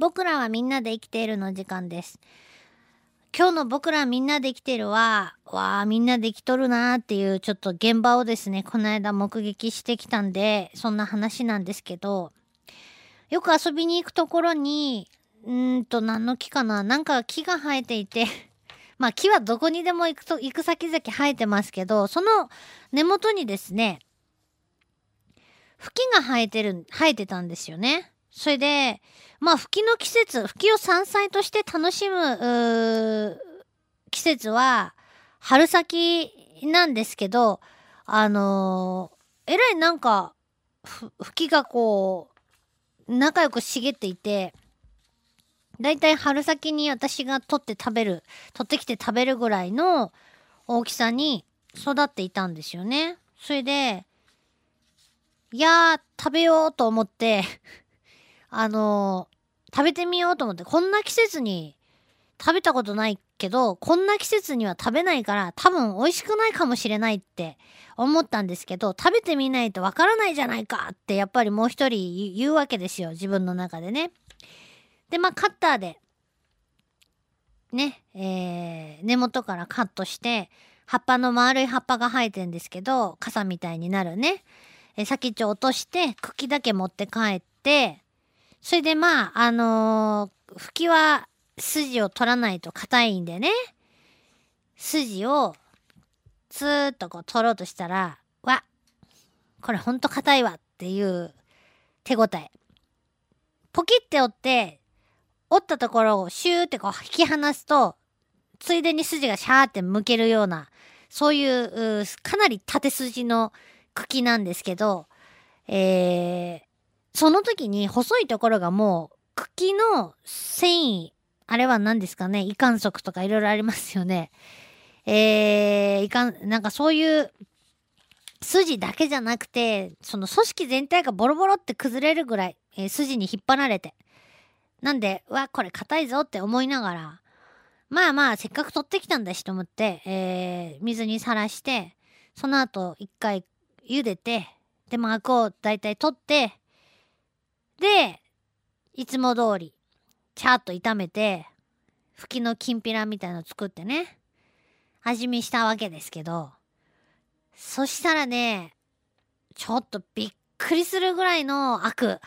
僕らはみんなで生きているの時間です。今日の僕らみんなで生きてるは、わあ、みんなで生きとるなーっていうちょっと現場をですね、この間目撃してきたんで、そんな話なんですけど、よく遊びに行くところに、うーんと何の木かななんか木が生えていて、まあ木はどこにでも行くと、行く先々生えてますけど、その根元にですね、吹きが生えてる、生えてたんですよね。それで、まあ、吹きの季節、吹きを山菜として楽しむ、季節は、春先なんですけど、あのーえらいなんか、吹きがこう、仲良く茂っていて、だいたい春先に私が取って食べる、取ってきて食べるぐらいの大きさに育っていたんですよね。それで、いやー、食べようと思って、あのー食べてみようと思って、こんな季節に食べたことないけど、こんな季節には食べないから、多分美味しくないかもしれないって思ったんですけど、食べてみないとわからないじゃないかって、やっぱりもう一人言うわけですよ、自分の中でね。で、まあ、カッターで、ね、えー、根元からカットして、葉っぱの丸い葉っぱが生えてんですけど、傘みたいになるね。え先っちょ落として、茎だけ持って帰って、それでまあ、あのー、吹きは筋を取らないと硬いんでね、筋をツーッとこう取ろうとしたら、わ、これほんと硬いわっていう手応え。ポキって折って、折ったところをシューってこう引き離すと、ついでに筋がシャーって向けるような、そういう、かなり縦筋の茎なんですけど、えー、その時に細いところがもう茎の繊維、あれは何ですかね、胃管束とかいろいろありますよね。えー、胃管、なんかそういう筋だけじゃなくて、その組織全体がボロボロって崩れるぐらい、えー筋に引っ張られて。なんで、わ、これ硬いぞって思いながら、まあまあ、せっかく取ってきたんだしと思って、えー、水にさらして、その後一回茹でて、でもアクをだいたい取って、で、いつも通り、チャーっと炒めて、吹きのきんぴらみたいの作ってね、味見したわけですけど、そしたらね、ちょっとびっくりするぐらいのアク。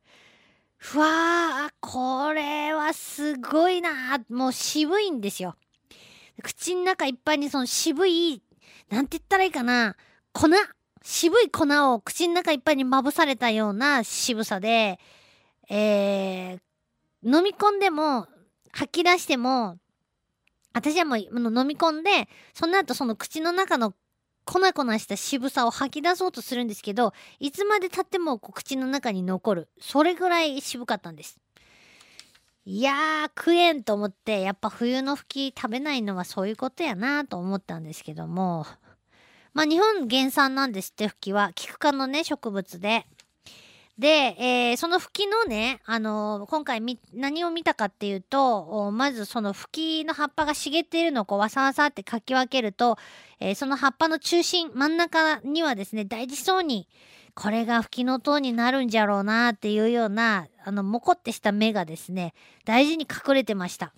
ふわー、これはすごいなもう渋いんですよ。口の中いっぱいにその渋い、なんて言ったらいいかな、粉渋い粉を口の中いっぱいにまぶされたような渋さで、えー、飲み込んでも、吐き出しても、私はもう飲み込んで、その後その口の中の粉々した渋さを吐き出そうとするんですけど、いつまで経ってもこう口の中に残る。それぐらい渋かったんです。いやー、食えんと思って、やっぱ冬の吹き食べないのはそういうことやなと思ったんですけども、まあ日本原産なんですって、吹きは。キク科のね、植物で。で、えーその吹きのね、あのー今回み、何を見たかっていうと、まずその吹きの葉っぱが茂っているのをこうわさわさってかき分けると、えーその葉っぱの中心、真ん中にはですね、大事そうに、これが吹きの塔になるんじゃろうなっていうような、あの、もこってした芽がですね、大事に隠れてました。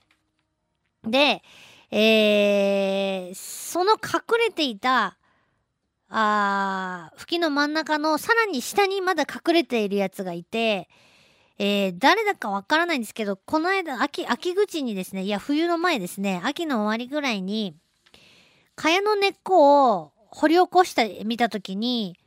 で、えーその隠れていた、あー吹きの真ん中のさらに下にまだ隠れているやつがいて、えー誰だかわからないんですけど、この間、秋、秋口にですね、いや、冬の前ですね、秋の終わりぐらいに、蚊帳の根っこを掘り起こした、見たときに、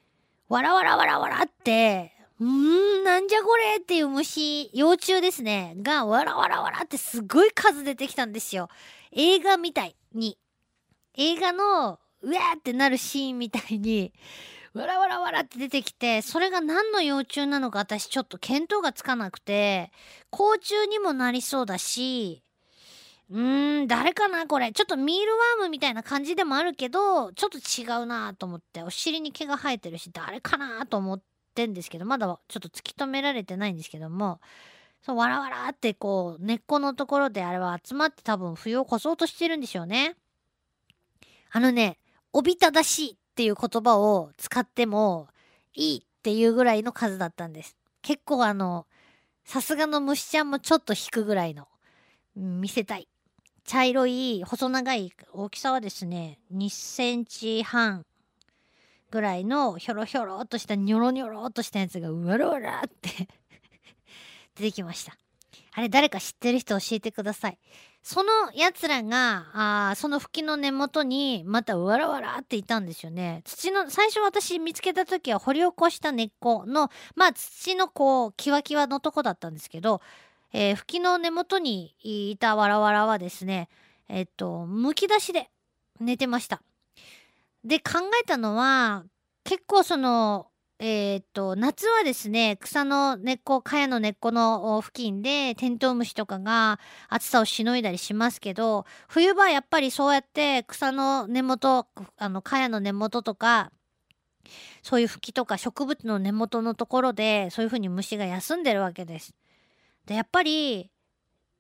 わらわらわらわらって、うーん、なんじゃこれっていう虫、幼虫ですね、が、わらわらわらってすごい数出てきたんですよ。映画みたいに。映画の、うわーってなるシーンみたいに、わらわらわらって出てきて、それが何の幼虫なのか私ちょっと見当がつかなくて、甲虫にもなりそうだし、うーん、誰かなこれ。ちょっとミールワームみたいな感じでもあるけど、ちょっと違うなと思って、お尻に毛が生えてるし、誰かなと思ってんですけど、まだちょっと突き止められてないんですけども、そう、わらわらってこう、根っこのところであれは集まって多分冬を越そうとしてるんでしょうね。あのね、おびただしいっていう言葉を使ってもいいっていうぐらいの数だったんです。結構あの、さすがの虫ちゃんもちょっと引くぐらいの、見せたい。茶色い細長い大きさはですね2センチ半ぐらいのひょろひょろっとしたニョロニョロっとしたやつがうわらわらって 出てきましたあれ誰か知ってる人教えてくださいそのやつらがあその吹きの根元にまたわらわらっていたんですよね土の最初私見つけた時は掘り起こした根っこのまあ土のこうキワキワのとこだったんですけどえー、吹きの根元にいたわらわらはですね、えっと、むき出しで寝てました。で、考えたのは、結構その、えー、と、夏はですね、草の根っこ、茅の根っこの付近でテントウムシとかが暑さをしのいだりしますけど、冬場やっぱりそうやって草の根元、あの、茅の根元とか、そういう吹きとか植物の根元のところで、そういうふうに虫が休んでるわけです。でやっぱり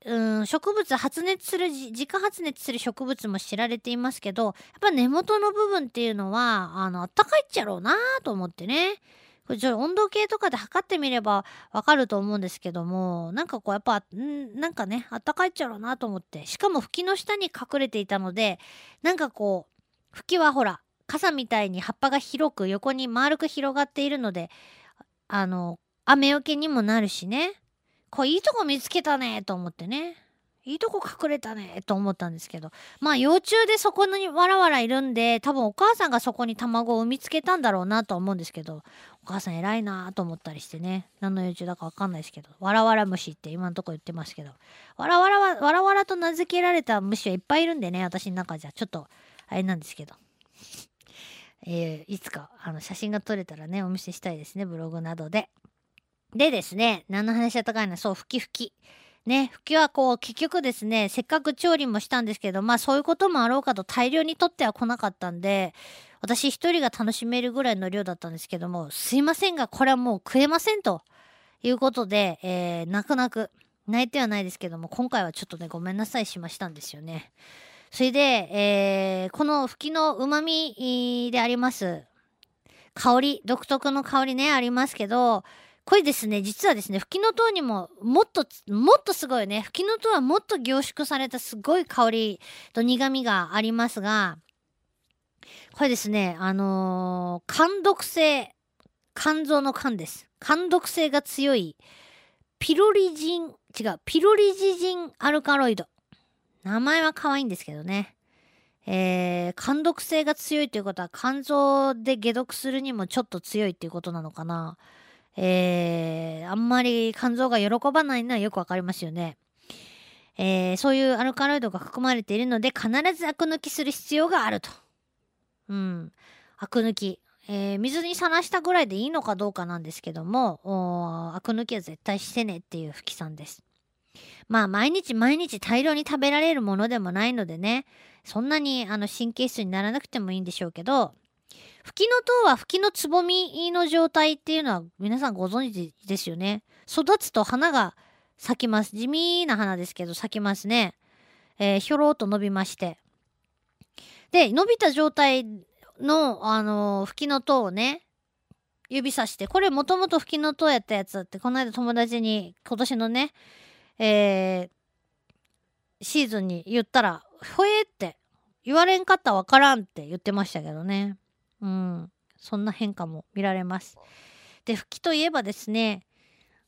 うん植物発熱する自家発熱する植物も知られていますけどやっぱ根元の部分っていうのはあのあったかいっちゃろうなと思ってね。これちょ温度計とかで測ってみればわかると思うんですけどもなんかこうやっぱんなんかねあったかいっちゃろうなと思ってしかも吹きの下に隠れていたのでなんかこう吹きはほら傘みたいに葉っぱが広く横に丸く広がっているのであの雨よけにもなるしね。こういいとこ見つけたねと思ってね。いいとこ隠れたねと思ったんですけど。まあ幼虫でそこにわらわらいるんで、多分お母さんがそこに卵を産みつけたんだろうなと思うんですけど、お母さん偉いなと思ったりしてね。何の幼虫だかわかんないですけど、わらわら虫って今のとこ言ってますけど、わらわら、わらわらと名付けられた虫はいっぱいいるんでね、私の中じゃ。ちょっと、あれなんですけど。えー、いつかあの写真が撮れたらね、お見せしたいですね、ブログなどで。でですね、何の話だったかいな、そう、ふきふき。ね、ふきはこう、結局ですね、せっかく調理もしたんですけど、まあそういうこともあろうかと大量に取っては来なかったんで、私一人が楽しめるぐらいの量だったんですけども、すいませんが、これはもう食えませんということで、えー、泣く泣く、泣いてはないですけども、今回はちょっとね、ごめんなさいしましたんですよね。それで、えー、このふきの旨味であります、香り、独特の香りね、ありますけど、これですね、実はですね、吹きの塔にももっと、もっとすごいね、吹きの塔はもっと凝縮されたすごい香りと苦味がありますが、これですね、あのー、肝毒性、肝臓の肝です。肝毒性が強い、ピロリジン、違う、ピロリジジンアルカロイド。名前は可愛いんですけどね。えー、肝毒性が強いということは肝臓で解毒するにもちょっと強いっていうことなのかな。えー、あんまり肝臓が喜ばないのはよくわかりますよね。えー、そういうアルカロイドが含まれているので必ずアク抜きする必要があると。うん。アク抜き。えー、水にさらしたぐらいでいいのかどうかなんですけども、アク抜きは絶対してねっていうふきさんです。まあ毎日毎日大量に食べられるものでもないのでね、そんなにあの神経質にならなくてもいいんでしょうけど、吹きの塔は吹きのつぼみの状態っていうのは皆さんご存知ですよね。育つと花が咲きます。地味な花ですけど咲きますね。えー、ひょろっと伸びまして。で、伸びた状態の、あのー、吹きの塔をね、指さして、これもともと吹きの塔やったやつだって、この間友達に今年のね、えー、シーズンに言ったら、ほえって言われんかったわからんって言ってましたけどね。うん、そんな変化も見られます。で、吹きといえばですね、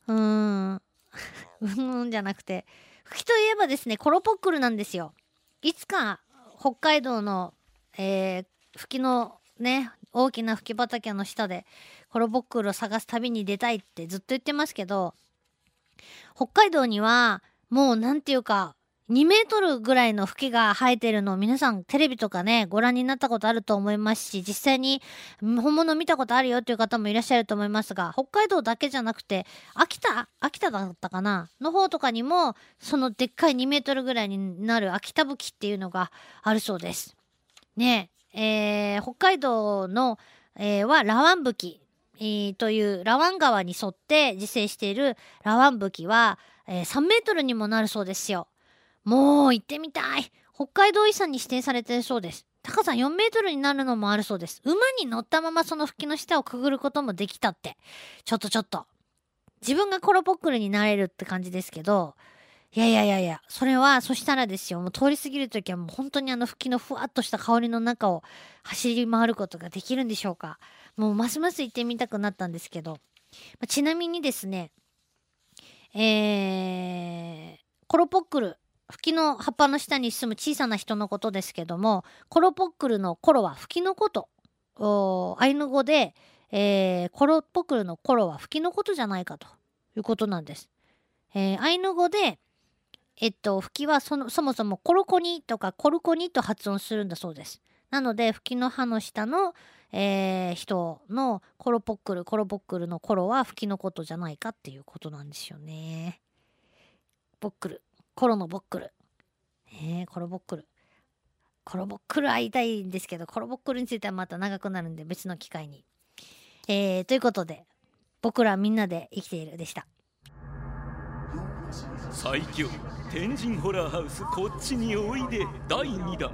うーん、うんうんじゃなくて、吹きといえばですね、コロポックルなんですよ。いつか北海道の、えー、吹きのね、大きな吹き畑の下でコロポックルを探す旅に出たいってずっと言ってますけど、北海道にはもうなんていうか、2メートルぐらいの吹きが生えてるのを皆さんテレビとかね、ご覧になったことあると思いますし、実際に本物見たことあるよっていう方もいらっしゃると思いますが、北海道だけじゃなくて、秋田、秋田だったかな？の方とかにも、そのでっかい2メートルぐらいになる秋田吹きっていうのがあるそうです。ねえ、ー、北海道の、えー、はラワン吹き。えー、というラワン川に沿って自生しているラワン吹きは、えー、3メートルにもなるそうですよ。もう行ってみたい北海道遺産に指定されてるそうです。高さ4メートルになるのもあるそうです。馬に乗ったままその吹きの下をくぐることもできたって。ちょっとちょっと。自分がコロポックルになれるって感じですけど、いやいやいやいや、それは、そしたらですよ、もう通り過ぎるときはもう本当にあの吹きのふわっとした香りの中を走り回ることができるんでしょうか。もうますます行ってみたくなったんですけど、まちなみにですね、えー、コロポックル、吹きの葉っぱの下に住む小さな人のことですけども、コロポックルのコロは吹きのこと。アイヌ語で、えー、コロポックルのコロは吹きのことじゃないかということなんです。えー、アイヌ語で、えっと、吹きはそのそもそもコロコニとかコルコニと発音するんだそうです。なので、吹きの葉の下の、えー、人のコロポックル、コロポックルのコロは吹きのことじゃないかっていうことなんですよね。ボックル。コロのボックル。えー、コロボックル。コロボックル会いたいんですけど、コロボックルについてはまた長くなるんで別の機会に。えー、ということで、僕らみんなで生きているでした。最強天神ホラーハウスこっちにおいで第2弾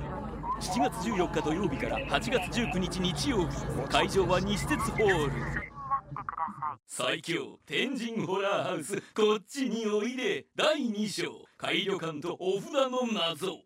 7月14日土曜日から8月19日日曜日会場は西鉄ホール最強天神ホラーハウスこっちにおいで第2章改旅館とお札の謎。